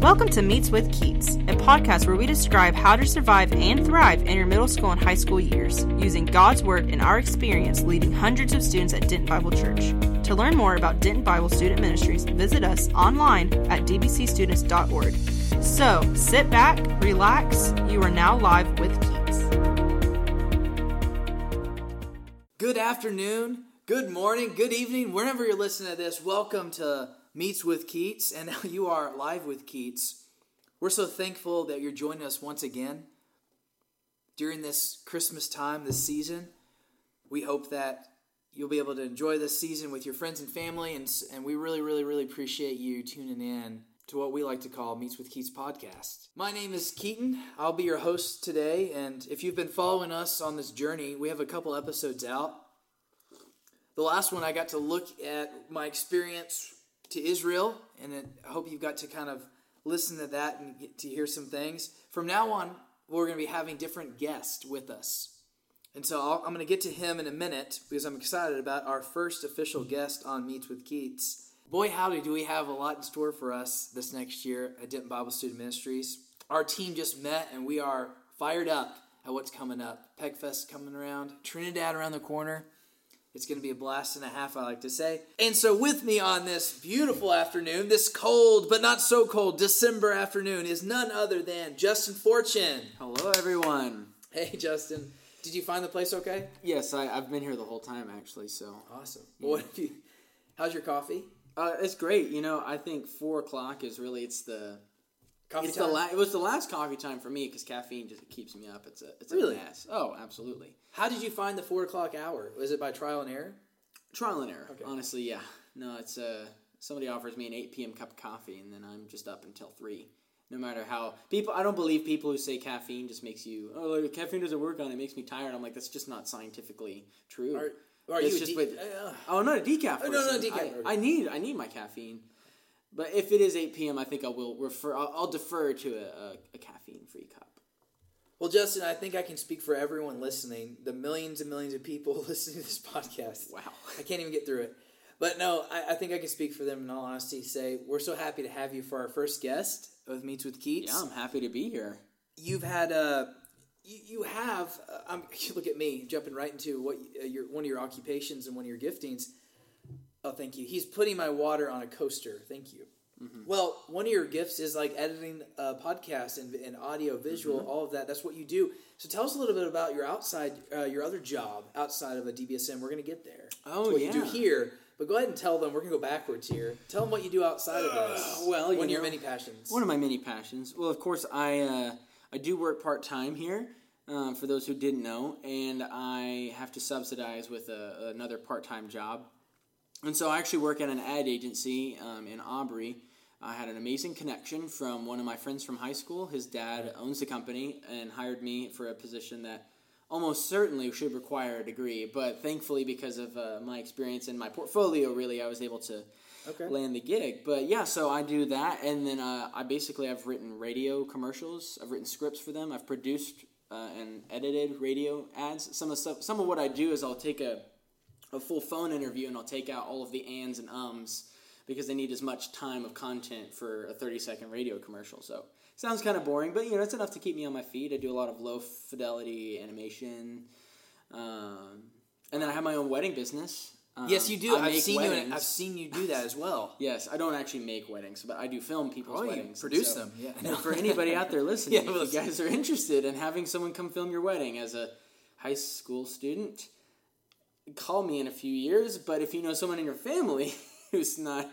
Welcome to Meets with Keats, a podcast where we describe how to survive and thrive in your middle school and high school years, using God's Word and our experience leading hundreds of students at Denton Bible Church. To learn more about Denton Bible Student Ministries, visit us online at dbcstudents.org. So, sit back, relax, you are now live with Keats. Good afternoon, good morning, good evening, whenever you're listening to this. Welcome to Meets with Keats, and now you are live with Keats. We're so thankful that you're joining us once again during this Christmas time, this season. We hope that you'll be able to enjoy this season with your friends and family, and, and we really, really, really appreciate you tuning in to what we like to call Meets with Keats podcast. My name is Keaton. I'll be your host today, and if you've been following us on this journey, we have a couple episodes out. The last one, I got to look at my experience to Israel, and I hope you've got to kind of listen to that and get to hear some things. From now on, we're going to be having different guests with us. And so i am going to get to him in a minute because I'm excited about our first official guest on Meets with Keats. Boy, howdy, do we have a lot in store for us this next year at Denton Bible Student Ministries. Our team just met and we are fired up at what's coming up. Pegfest coming around, Trinidad around the corner. It's going to be a blast and a half, I like to say. And so, with me on this beautiful afternoon, this cold but not so cold December afternoon, is none other than Justin Fortune. Hello, everyone. Hey, Justin. Did you find the place okay? Yes, I, have been here the whole time, actually. So awesome. Well, what you? How's your coffee? Uh, it's great. You know, I think four o'clock is really it's the coffee it's time. The la- it was the last coffee time for me because caffeine just keeps me up. It's a it's really a mess. Oh, absolutely. How did you find the four o'clock hour? Was it by trial and error? Trial and error. Okay. Honestly, yeah. No, it's uh somebody offers me an eight p.m. cup of coffee and then I'm just up until three. No matter how people, I don't believe people who say caffeine just makes you. Oh, like, caffeine doesn't work on it. Makes me tired. I'm like, that's just not scientifically true. Are, are you just de- with, uh, oh, not a decaf. Oh, no, no, decaf. I, I, need, I need my caffeine. But if it is eight p.m., I think I will refer. I'll, I'll defer to a, a, a caffeine-free cup. Well, Justin, I think I can speak for everyone listening, the millions and millions of people listening to this podcast. Wow. I can't even get through it. But no, I, I, think I can speak for them in all honesty. Say, we're so happy to have you for our first guest with Meets with Keats. Yeah, I'm happy to be here. You've had, uh, you, you have, uh, I'm, look at me, jumping right into what uh, your, one of your occupations and one of your giftings. Oh, thank you. He's putting my water on a coaster. Thank you. Mm-hmm. Well, one of your gifts is like editing a podcast and, and audio, visual, mm-hmm. all of that. That's what you do. So tell us a little bit about your outside, uh, your other job outside of a DBSM. We're going to get there. Oh, what yeah. you do here. But go ahead and tell them. We're going to go backwards here. Tell them what you do outside of this. Uh, well, one of your many passions. One of my many passions. Well, of course, I uh, I do work part time here. Um, for those who didn't know, and I have to subsidize with a, another part time job. And so I actually work at an ad agency um, in Aubrey. I had an amazing connection from one of my friends from high school. His dad owns the company and hired me for a position that almost certainly should require a degree. But thankfully, because of uh, my experience and my portfolio, really, I was able to okay. land the gig. But yeah, so I do that, and then uh, I basically I've written radio commercials. I've written scripts for them. I've produced uh, and edited radio ads. Some of stuff, some of what I do is I'll take a a full phone interview and I'll take out all of the ands and ums because they need as much time of content for a 30 second radio commercial. So sounds kind of boring, but you know it's enough to keep me on my feet. I do a lot of low fidelity animation, um, and then I have my own wedding business. Um, yes, you do. I I've seen weddings. you. I've seen you do that as well. yes, I don't actually make weddings, but I do film people's oh, you weddings. produce so, them. Yeah. And for anybody out there listening, Yeah, if you guys are interested in having someone come film your wedding as a high school student, call me in a few years. But if you know someone in your family who's not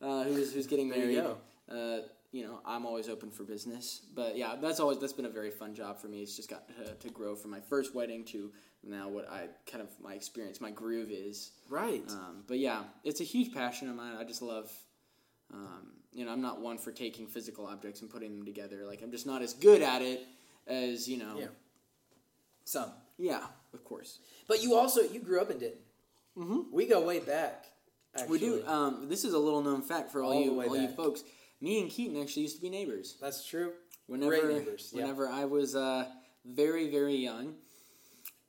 uh, who's who's getting There you married, uh, you know, I'm always open for business. But yeah, that's always that's been a very fun job for me. It's just got to, to grow from my first wedding to now what I kind of my experience, my groove is. Right. Um, but yeah, it's a huge passion of mine. I just love. Um, you know, I'm not one for taking physical objects and putting them together. Like I'm just not as good at it as you know. Yeah. Some. Yeah, of course. But you also you grew up in Denton. Mm-hmm. We go way back. Actually. We do. Um, this is a little known fact for all, All you all you folks. Me and Keaton actually used to be neighbors. That's true. Whenever, neighbors. yeah. whenever I was uh, very very young,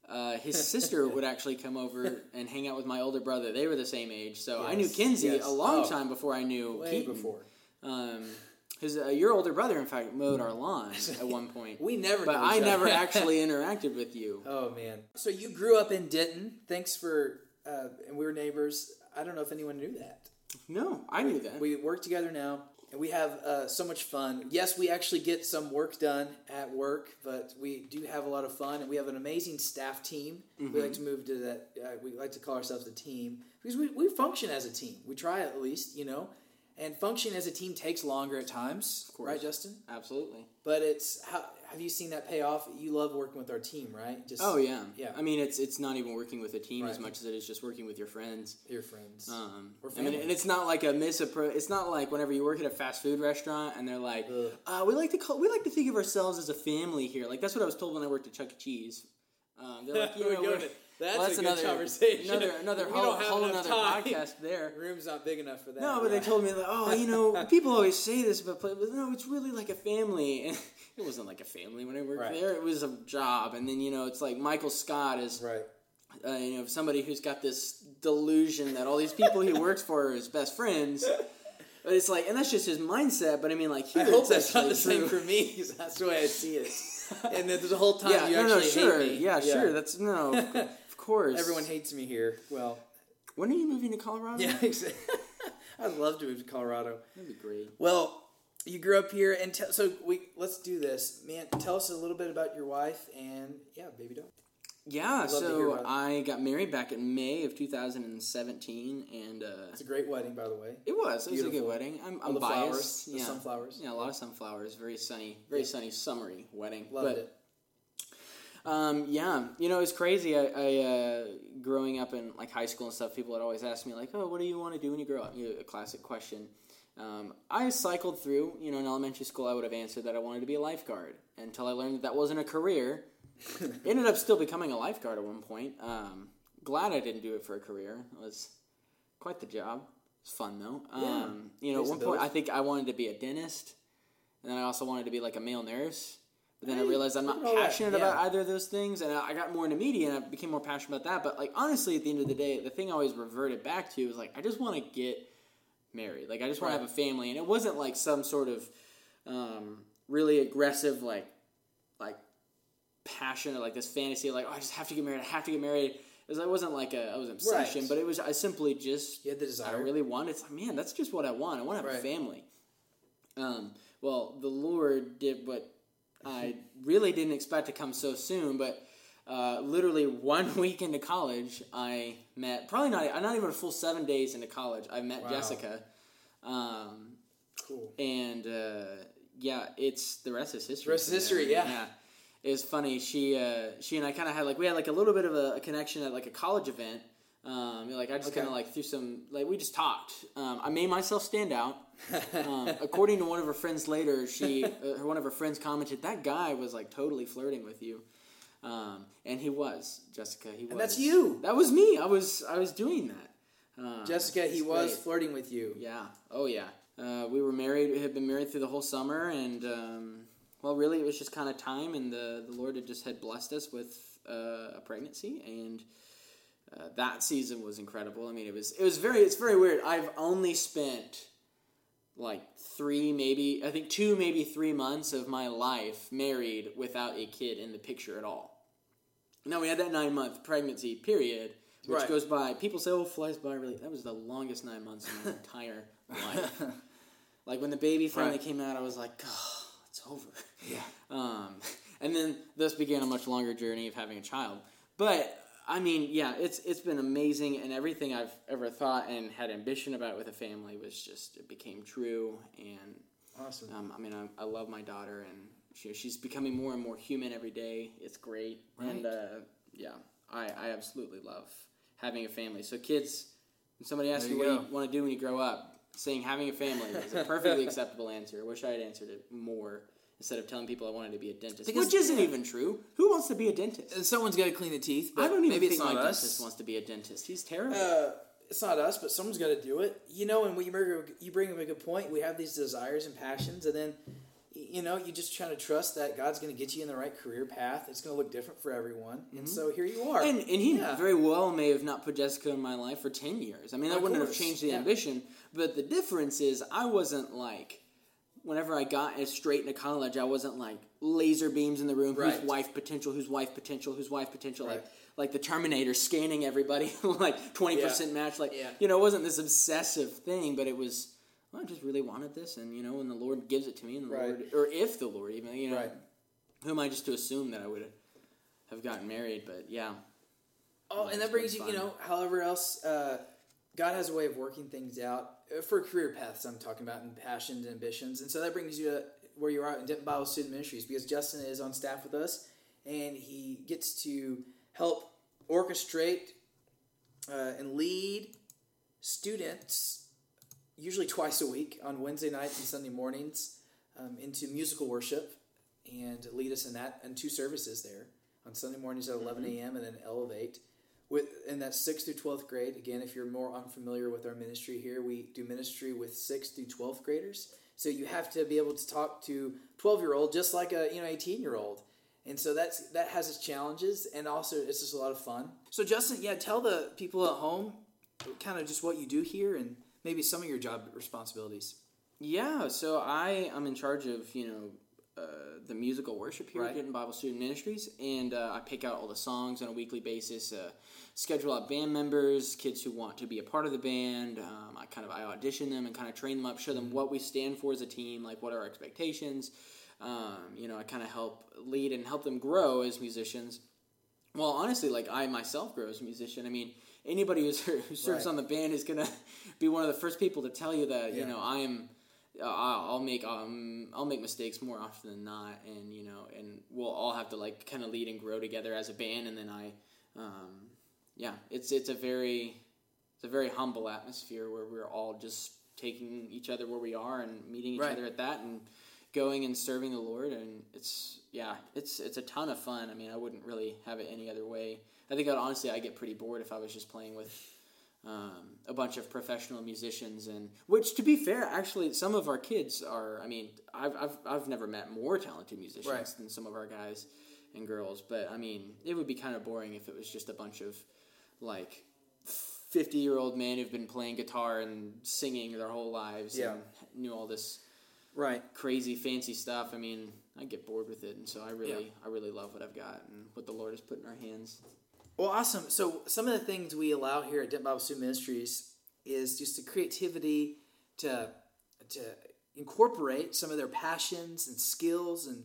uh, his sister would actually come over and hang out with my older brother. They were the same age, so I knew Kinsey yes. a long Oh. time before I knew Way Keaton. before. Um, His uh, your older brother, in fact, mowed our lawn at one point. We never but I never actually interacted with you. Oh man! So you grew up in Denton. Thanks for, uh, and we were neighbors. I don't know if anyone knew that. No, I knew that. We work together now, and we have uh, so much fun. Yes, we actually get some work done at work, but we do have a lot of fun, and we have an amazing staff team. We like to move to that. Uh, we like to call ourselves a team because we, we function as a team. We try at least, you know. And function as a team takes longer at times, course. right, Justin? Absolutely. But it's how have you seen that pay off? You love working with our team, right? Just Oh yeah. Yeah. I mean, it's it's not even working with a team as much as it is just working with your friends. your friends. Um, I mean, and it's not like a misappro. It's not like whenever you work at a fast food restaurant and they're like, uh, "We like to call, we like to think of ourselves as a family here." Like that's what I was told when I worked at Chuck E. Cheese. Um, they're like, you know, we're- to- that's well, good another conversation. Another another We whole, whole another time. podcast there. Room's not big enough for that. No, but they told me that, oh, you know, people always say this, but, but no, it's really like a family. And it wasn't like a family when I worked Right. there. It was a job. And then, you know, it's like Michael Scott is, right. uh, you know, somebody who's got this delusion that all these people he works for are his best friends. But it's like, and that's just his mindset. But I mean, like, I here hope that's not the same for me because that's the way I see it. And there's a whole time Yeah, you no, actually no, sure. hate me. Yeah, sure. That's no, of course. Everyone hates me here. Well, When are you moving to Colorado? yeah, exactly. I'd love to move to Colorado. that'd be great. Well, you grew up here, and so we let's do this, man. Tell us a little bit about your wife and yeah, baby doll. Yeah, so. I got married back in May of 2017, and uh, It's a great wedding, by the way. It was. It was a good wedding. I'm, I'm the biased. flowers, the yeah. sunflowers. Yeah, a lot of sunflowers. Very sunny, very sunny, summery wedding. Loved but, it. Um, yeah, you know, it's crazy. I, I uh, growing up in like high school and stuff, people would always ask me like, "Oh, what do you want to do when you grow up?" You know, a classic question. Um, I cycled through. You know, in elementary school, I would have answered that I wanted to be a lifeguard until I learned that that wasn't a career. Ended up still becoming a lifeguard at one point. Um, glad I didn't do it for a career. It was quite the job. It's fun though. Um, you know, at one point. I think I wanted to be a dentist, and then I also wanted to be like a male nurse. But then I realized I'm not at all that, passionate yeah. about either of those things, and I got more into media, and I became more passionate about that. But like honestly, at the end of the day, the thing I always reverted back to was like I just want to get married. Like I just want to have a family, and it wasn't like some sort of um, really aggressive like like passion or like this fantasy like oh I just have to get married. I have to get married. It, was, it wasn't like a, I was obsession, Right. but it was I simply just You had the desire. I really wanted. It's like, man, that's just what I want. I want to have Right. a family. Um, well, the Lord did what I really didn't expect to come so soon, but uh, literally one week into college, I met probably not not even a full seven days into college. I met Wow. Jessica, um, Cool. and uh, yeah, it's the rest is history. Rest is history, there. yeah. It was funny. She uh, she and I kind of had like we had like a little bit of a, a connection at like a college event. Um, like I just Okay. kind of like threw some like we just talked. Um, I made myself stand out. Um, according to one of her friends later, she uh, one of her friends commented that guy was like totally flirting with you, um, and he was Jessica. He was. And that's you. That was me. I was I was doing that. Um, Jessica, he was great. flirting with you. Yeah. Oh yeah. Uh, we were married. We had been married through the whole summer, and um, well, really, it was just kind of time, and the the Lord had just had blessed us with uh, a pregnancy, and uh, that season was incredible. I mean, it was it was very it's very weird. I've only spent like three, maybe I think two, maybe three months of my life married without a kid in the picture at all. Now we had that nine month pregnancy period, which Right. goes by. People say, "Oh, flies by really." That was the longest nine months of my entire life. Like when the baby finally Right. came out, I was like, "Oh, it's over." Yeah. Um, and then thus began a much longer journey of having a child. But I mean, yeah, it's it's been amazing, and everything I've ever thought and had ambition about with a family was just it became true. And Awesome. um, I mean, I, I love my daughter, and she, she's becoming more and more human every day. It's great, and uh, yeah, I, I absolutely love having a family. So kids, when somebody asks you you what go. you want to do when you grow up, saying having a family is a perfectly acceptable answer. I wish I had answered it more instead of telling people I wanted to be a dentist, Because- which isn't yeah. even true. Who wants to be a dentist? And someone's got to clean the teeth. But I don't even maybe think it's my not dentist wants to be a dentist. He's terrible. Uh, it's not us, but someone's got to do it. You know, and you bring, you bring up a good point. We have these desires and passions, and then you know you just trying to trust that God's going to get you in the right career path. It's going to look different for everyone, and so here you are. Mm-hmm. And, and he Yeah. very well may have not put Jessica in my life for 10 years. I mean, that wouldn't course, have changed the yeah. ambition. But the difference is, I wasn't like whenever I got as straight into college, I wasn't like laser beams in the room. Right. Who's wife potential? Who's wife potential? Who's wife potential? Like Right. like the Terminator scanning everybody, like twenty percent match. Like Yeah. you know, it wasn't this obsessive thing, but it was. Well, I just really wanted this, and you know, when the Lord gives it to me, and the Right. Lord, or if the Lord even, you know, Right. who am I just to assume that I would have gotten married? But yeah, Oh, and that brings you, pretty you know, however else, uh, God has a way of working things out uh, for career paths. I'm talking about and passions and ambitions, and so that brings you to where you are in Denton Bible Student Ministries because Justin is on staff with us, and he gets to help orchestrate uh, and lead students, usually twice a week on Wednesday nights and Sunday mornings, um, into musical worship, and lead us in that and two services there on Sunday mornings at 11 a.m. and then Elevate with in that sixth through twelfth grade. Again, if you're more unfamiliar with our ministry here, we do ministry with sixth through twelfth graders. So you have to be able to talk to twelve year old just like a you know eighteen year old. And so that's that has its challenges and also it's just a lot of fun. So Justin, yeah, tell the people at home kind of just what you do here and maybe some of your job responsibilities. Yeah, so I am in charge of you know uh, the musical worship here Right. at Bible Student Ministries, and uh, I pick out all the songs on a weekly basis. Uh, schedule out band members, kids who want to be a part of the band. Um, I kind of I audition them and kind of train them up, show them what we stand for as a team, like what are our expectations. Um, you know, I kind of help lead and help them grow as musicians. Well, honestly, like I myself grow as a musician. I mean, anybody who's, who serves Right. on the band is gonna be one of the first people to tell you that you know I am. I'll I'll make um I'll make mistakes more often than not, and you know, and we'll all have to like kind of lead and grow together as a band. And then I, um, yeah, it's it's a very it's a very humble atmosphere where we're all just taking each other where we are and meeting each Right. other at that and going and serving the Lord and it's yeah it's it's a ton of fun I mean I wouldn't really have it any other way I think I'd, honestly I get pretty bored if I was just playing with um, a bunch of professional musicians and which to be fair actually some of our kids are I mean I've, I've, I've never met more talented musicians Right. than some of our guys and girls but I mean it would be kind of boring if it was just a bunch of like 50 year old men who've been playing guitar and singing their whole lives Yeah. and knew all this Right. crazy fancy stuff i mean i get bored with it and so i really Yeah. i really love what i've got and what the lord has put in our hands Well, awesome. So some of the things we allow here at Dent Bible Student Ministries is just the creativity to to incorporate some of their passions and skills and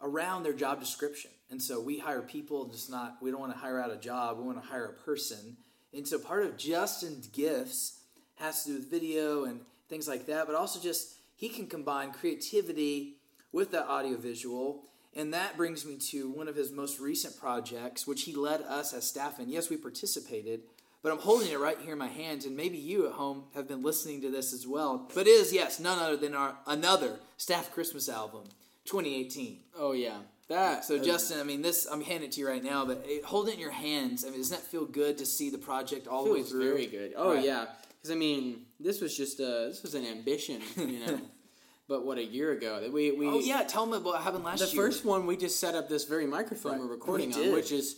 around their job description. And so we hire people, just not we don't want to hire out a job. We want to hire a person. And so part of Justin's gifts has to do with video and things like that, but also just he can combine creativity with that audiovisual. And that brings me to one of his most recent projects, which he led us as staff in. Yes, we participated, but I'm holding it right here in my hands, and maybe you at home have been listening to this as well. But it is, yes, none other than our another staff Christmas album, 2018. oh yeah that So Justin, I mean, this I'm handing it to you right now, but it, hold it in your hands. I mean, doesn't that feel good to see the project all the way through? very good oh Right. yeah because i mean this was just a this was an ambition you know but what a year ago that we we Oh yeah, tell me what happened last year. the first one we just set up this very microphone Right. we're recording We on which is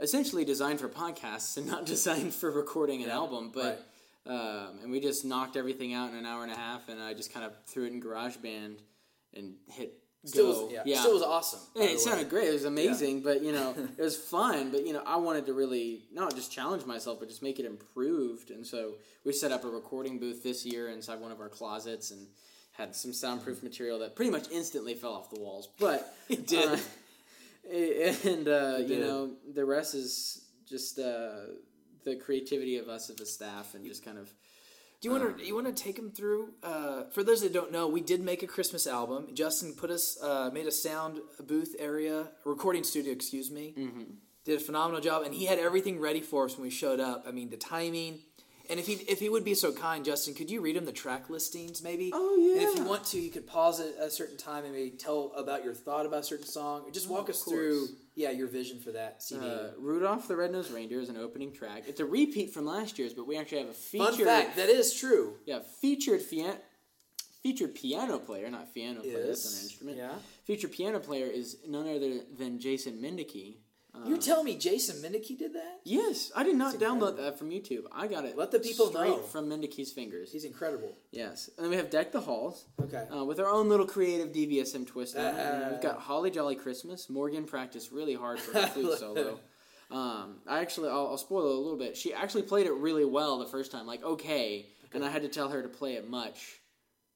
essentially designed for podcasts and not designed for recording an Yeah. album but um, and we just knocked everything out in an hour and a half and i just kind of threw it in GarageBand and hit still go. was, yeah, still was awesome. Hey, it sounded great. It was amazing, but you know, it was fun. But you know, I wanted to really not just challenge myself, but just make it improved. And so we set up a recording booth this year inside one of our closets, and had some soundproof material that pretty much instantly fell off the walls. But It did. uh, and uh, you know, the rest is just uh, the creativity of us as a staff and just kind of. Do you want to you want to take them through? Uh, for those that don't know, we did make a Christmas album. Justin put us uh, made a sound booth area, recording studio, excuse me. Mm-hmm. Did a phenomenal job, and he had everything ready for us when we showed up. I mean, the timing. And if he if he would be so kind, Justin, could you read him the track listings, maybe? Oh, And if you want to, you could pause it at a certain time and maybe tell about your thought about a certain song, or just walk of us through, yeah, your vision for that CD. Uh, Rudolph the Red-Nosed Reindeer is an opening track. It's a repeat from last year's, but we actually have a feature. Fun fact, that is true. Yeah, featured fian- featured piano player, not piano player. That's an instrument. yeah. Featured piano player is none other than Jason You tell me Jason Mendeke did that? Yes, I did not download that from YouTube. I got it. Let the people straight know. from Mendeke's fingers. He's incredible. Yes, and then we have Deck the Halls. Okay. Uh, with our own little creative DBSM twist on it. And Uh, We've got Holly Jolly Christmas. Morgan practiced really hard for her flute solo. Um, I actually, I'll, I'll spoil it a little bit. She actually played it really well the first time, like okay, and I had to tell her to play it much,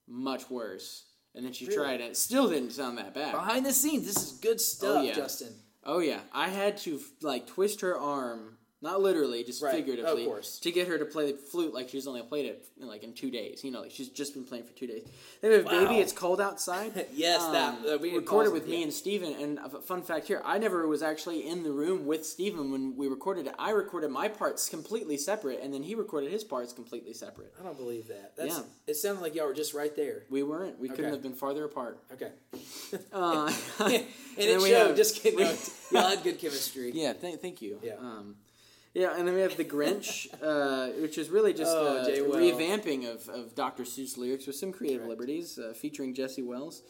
much worse. And then she Really? tried it. Still didn't sound that bad. Behind the scenes, this is good stuff, yeah. Justin. Oh yeah, I had to like twist her arm, not literally, just Right, figuratively, of course. to get her to play the flute like she's only played it in, like in two days. You know, like she's just been playing for two days. Then we have Wow. baby, it's cold outside. Yes, that- uh, we recorded with it, me yeah. and Steven. And a fun fact here, I never was actually in the room with Steven when we recorded it. I recorded my parts completely separate, and then he recorded his parts completely separate. I don't believe that. That's, Yeah. It sounded like y'all were just right there. We weren't. We couldn't have been farther apart. Okay. Uh, and then it we showed. have- just kidding. No, y'all had good chemistry. Yeah, th- thank you. Yeah. Um, yeah, and then we have the Grinch, uh, which is really just Oh, uh, a Well. revamping of, of Dr. Seuss lyrics with some creative Correct. liberties, uh, featuring Jesse Wells.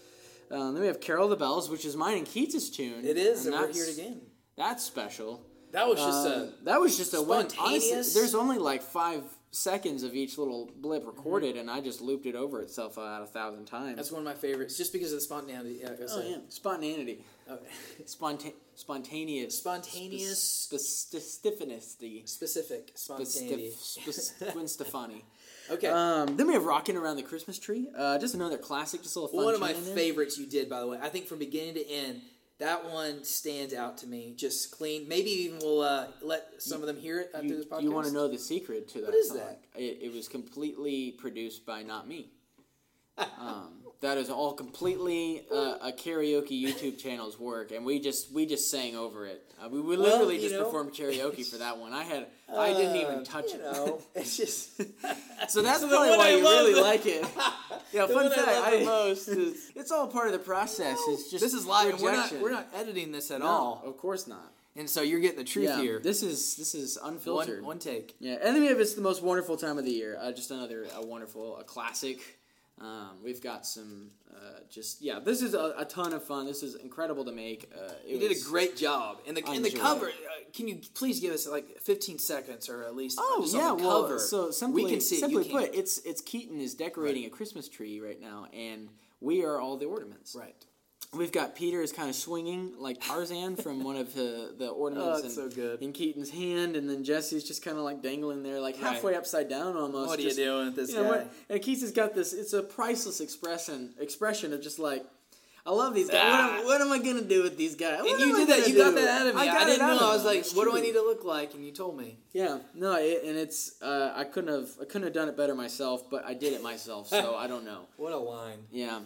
Um, then we have Carol the Bells, which is mine and Keats' tune. It is, and, we're here again. That's special. That was just Um, a. that was just a one. Honestly, there's only like five seconds of each little blip Mm-hmm. recorded, and I just looped it over itself out a thousand times. That's one of my favorites, just because of the spontaneity. Yeah, I gotta oh yeah, spontaneity, Oh, Sponta- spontaneous, Spontaneous- sp- specific spontaneity. Sp- Gwen Stefani. Okay. Um, then we have Rocking Around the Christmas Tree. Uh, just another classic, just a little fun. one of my tune in there. favorites you did, by the way. I think from beginning to end, that one stands out to me. Just clean. Maybe even we'll uh, let some of them hear it after You, this podcast. you want to know the secret to that is song? that? It, it was completely produced by not me. um, that is all completely uh, a karaoke YouTube channel's work, and we just we just sang over it. Uh, we, we Well, literally you just know- performed karaoke for that one. I had I didn't even Uh, touch you it. know, it's just. So that's the probably why I you really the- like it. Yeah, fun one I fact. love the I- most is- it's all part of the process. It's just this is live, we're not we're not editing this at No, all, of course not. and so you're getting the truth Yeah, here. this is this is unfiltered. one one take. Yeah, and then we have it's the most wonderful time of the year. Uh, just another a wonderful a classic. Um, we've got some uh, just yeah. This is a, a ton of fun. This is incredible to make. Uh, it You did a great job, and the I and the cover. Uh, can you please give us like 15 seconds or at least Oh just yeah, well, cover? so simply, we can see simply you put, it's it's Keaton is decorating a Christmas tree right now, and we are all the ornaments. right. We've got Peter is kind of swinging like Tarzan from one of the, the ornaments Oh, in, so good. in Keaton's hand, and then Jesse's just kind of like dangling there, like Right. halfway upside down almost. What are you doing with this you know, guy? what- and Keats has got this. It's a priceless expression expression of just like. I love these guys. Ah. What, am, what am I gonna do with these guys? What And you did that. You got that out of me. I, got it didn't out know. I was like, "What do I need to look like?" And you told me. Yeah, no, it, and it's uh, I couldn't have I couldn't have done it better myself, but I did it myself, so I don't know. What a line. Yeah,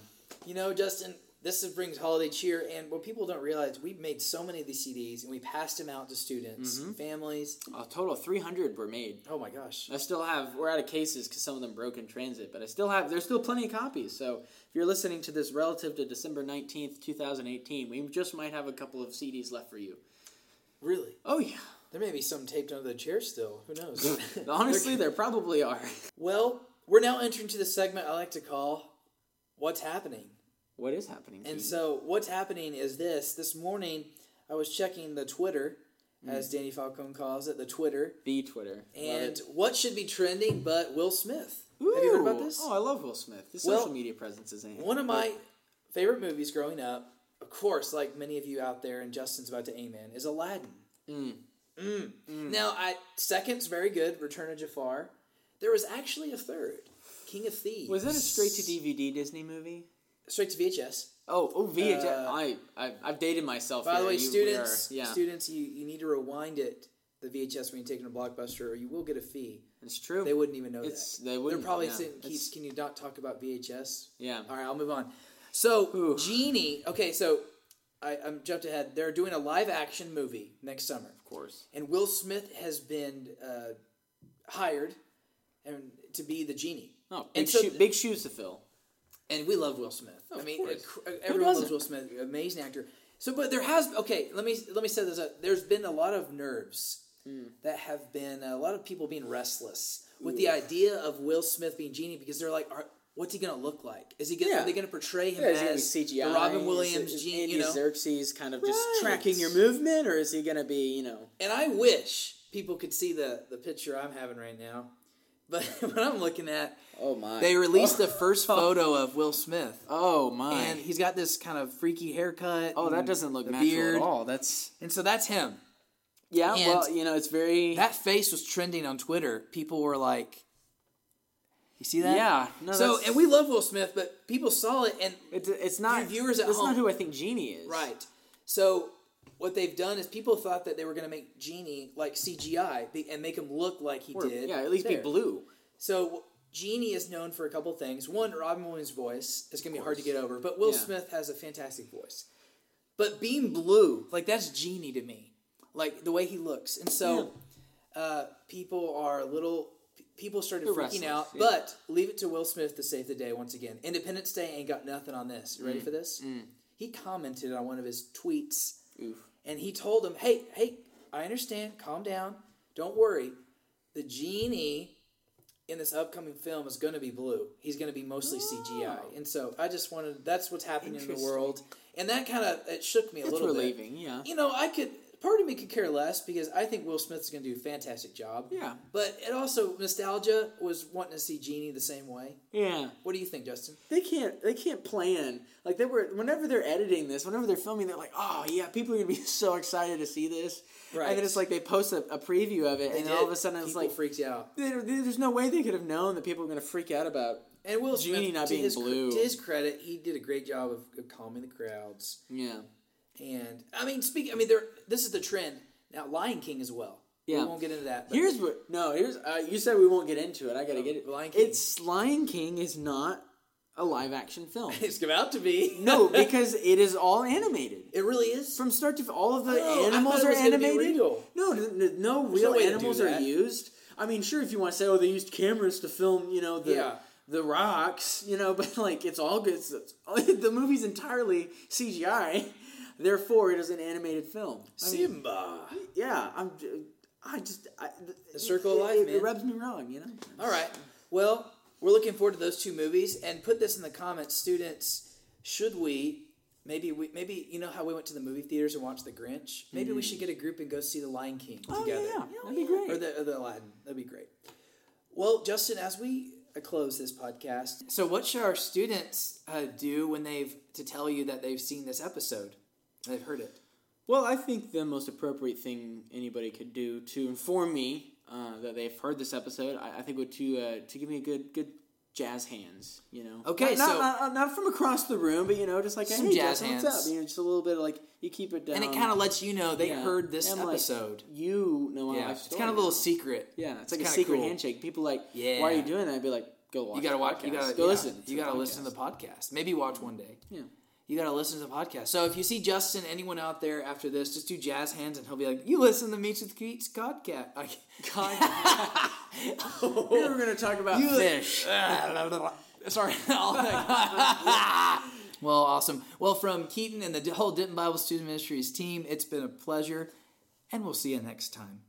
You know, Justin, this is, brings holiday cheer, and what people don't realize, we've made so many of these CDs, and we passed them out to students, Mm-hmm. families. a total of 300 were made. Oh my gosh! I still have. We're out of cases because some of them broke in transit, but I still have. There's still plenty of copies. So if you're listening to this relative to December 19th, 2018, we just might have a couple of CDs left for you. Really? Oh yeah. There may be some taped under the chair still. Who knows? Honestly, there probably are. well, we're now entering to the segment I like to call "What's Happening." What is happening? And so, what's happening is this. This morning, I was checking the Twitter, as Danny Falcone calls it, the Twitter, the Twitter. And what should be trending but Will Smith? Have you heard about this? Oh, I love Will Smith. His Well, social media presence is. One of my favorite movies growing up, of course, like many of you out there, and Justin's about to amen, is Aladdin. Mm. Mm. Now, I second's very good, Return of Jafar. There was actually a third, King of Thieves. Was that a straight to DVD Disney movie? Straight to VHS. Oh, oh, VHS. Uh, I, I, I've dated myself. By the way, You- students, are- yeah, students, you, you need to rewind it, the VHS, when you take it to Blockbuster, or you will get a fee. it's true. They wouldn't even know It's- that. they They're wouldn't, probably yeah. saying, It's- can you not talk about VHS? yeah. All right, I'll move on. So, Ooh. Genie, okay, so I, I'm jumped ahead. They're doing a live action movie next summer. Of course. And Will Smith has been uh, hired and to be the genie. Oh, And big, so- shoe, big shoes to fill. And we love Will Smith. I mean, course. everyone loves? Will Smith. Amazing actor. So, but there has okay. Let me let me say this up. There's been a lot of nerves Hmm. that have been a lot of people being restless with the idea of Will Smith being genie because they're like, are, what's he gonna look like? Is he gonna Yeah. are they gonna portray him Yeah, is he gonna as CGI? the Robin Williams is? Andy You know, Serkis kind of just Right. tracking your movement, or is he gonna be, you know? and I wish people could see the the picture I'm having right now. But what I'm looking at, Oh my! they released the first photo of Will Smith, Oh my! and he's got this kind of freaky haircut. oh, that doesn't look the natural beard. at all. That's And so that's him. yeah. And well, you know, it's very That face was trending on Twitter. People were like, "You see that?" Yeah, no, so, that's- and we love Will Smith, but people saw it, and It's, it's not viewers at That's home- not who I think Genie is. right. So, what they've done is people thought that they were going to make Genie like CGI and make him look like he Or, did. yeah, at least there. be blue. So, Genie is known for a couple things. One, Robin Williams' voice is going to be hard to get over, but Will Yeah. Smith has a fantastic voice. But being blue, like that's Genie to me, like the way he looks, and so uh, people are a little. People started They're freaking restless, out, yeah. but leave it to Will Smith to save the day once again. Independence Day ain't got nothing on this. You Mm. ready for this? He commented on one of his tweets Oof. And he told him, "Hey, hey, I understand. Calm down. Don't worry. The genie in this upcoming film is going to be blue. He's going to be mostly oh. CGI." And so I just wanted that's what's happening in the world, and that kind of it shook me a It's little relieving. Yeah. You know, I could part of me could care less because I think Will Smith's going to do a fantastic job. Yeah. But it also nostalgia was wanting to see Genie the same way. Yeah. What do you think, Justin? They can't. They can't plan. Like they were. Whenever they're editing this, whenever they're filming, they're like, "Oh yeah, people are gonna be so excited to see this." Right. And then it's like they post a, a preview of it, and then all of a sudden it's People like, freaks out. there- there's no way they could have known that people were gonna freak out about. And Will Genie Smith, not being his, blue. to his credit, he did a great job of, of calming the crowds. Yeah. And I mean, speak. I mean, there. This is the trend now. Lion King as well. Yeah. we won't get into that. But Here's what. No, here's. Uh, you said we won't get into it. I gotta Oh, get it. Lion King. It's Lion King is not a live action film. it's about to be. no, because it is all animated. it really is. From start to all of the Oh, animals are was gonna be animated. real. No, no, no, no no real do animals are used. I mean, sure, if you want to say, oh, they used cameras to film, you know, the Yeah. the rocks, you know, but like it's all good. It's, the movie's entirely CGI. Therefore, it is an animated film. I mean, Simba. yeah, I'm. I just I, the circle of life, it, man. It rubs me wrong, you know. All right. Well, we're looking forward to those two movies, and put this in the comments, students. Should we? Maybe we maybe you know how we went to the movie theaters and watched The Grinch. Maybe we should get a group and go see The Lion King together. Oh together. yeah, yeah, that'd be great. or the, or the Aladdin. That'd be great. Well, Justin, as we uh, close this podcast, so what should our students uh, do when they've to tell you that they've seen this episode, they've heard it? Well, I think the most appropriate thing anybody could do to inform me uh, that they've heard this episode, I, I think, would to uh, to give me a good good jazz hands. You know, Okay, not, not- so- not, not from across the room, but you know, just like Some hey, jazz Justin, hands. what's up? You know, just a little bit of like you keep it down, And it kind of lets you know they Yeah. heard this And, like, episode. you know my yeah, it's kind of a little secret. Yeah, it's like a secret cool. handshake. People like, Yeah. why are you doing that? I'd be like, go watch. You gotta watch. You gotta go yeah, listen. You gotta listen to the podcast. Maybe watch one day. Yeah. You gotta listen to the podcast. So if you see Justin, anyone out there after this, just do jazz hands, and he'll be like, "You listen to Meets with Keats podcast." I- We were gonna talk about you fish. Sorry. well, awesome. Well, from Keaton and the whole Denton Bible Student Ministries team, it's been a pleasure, and we'll see you next time.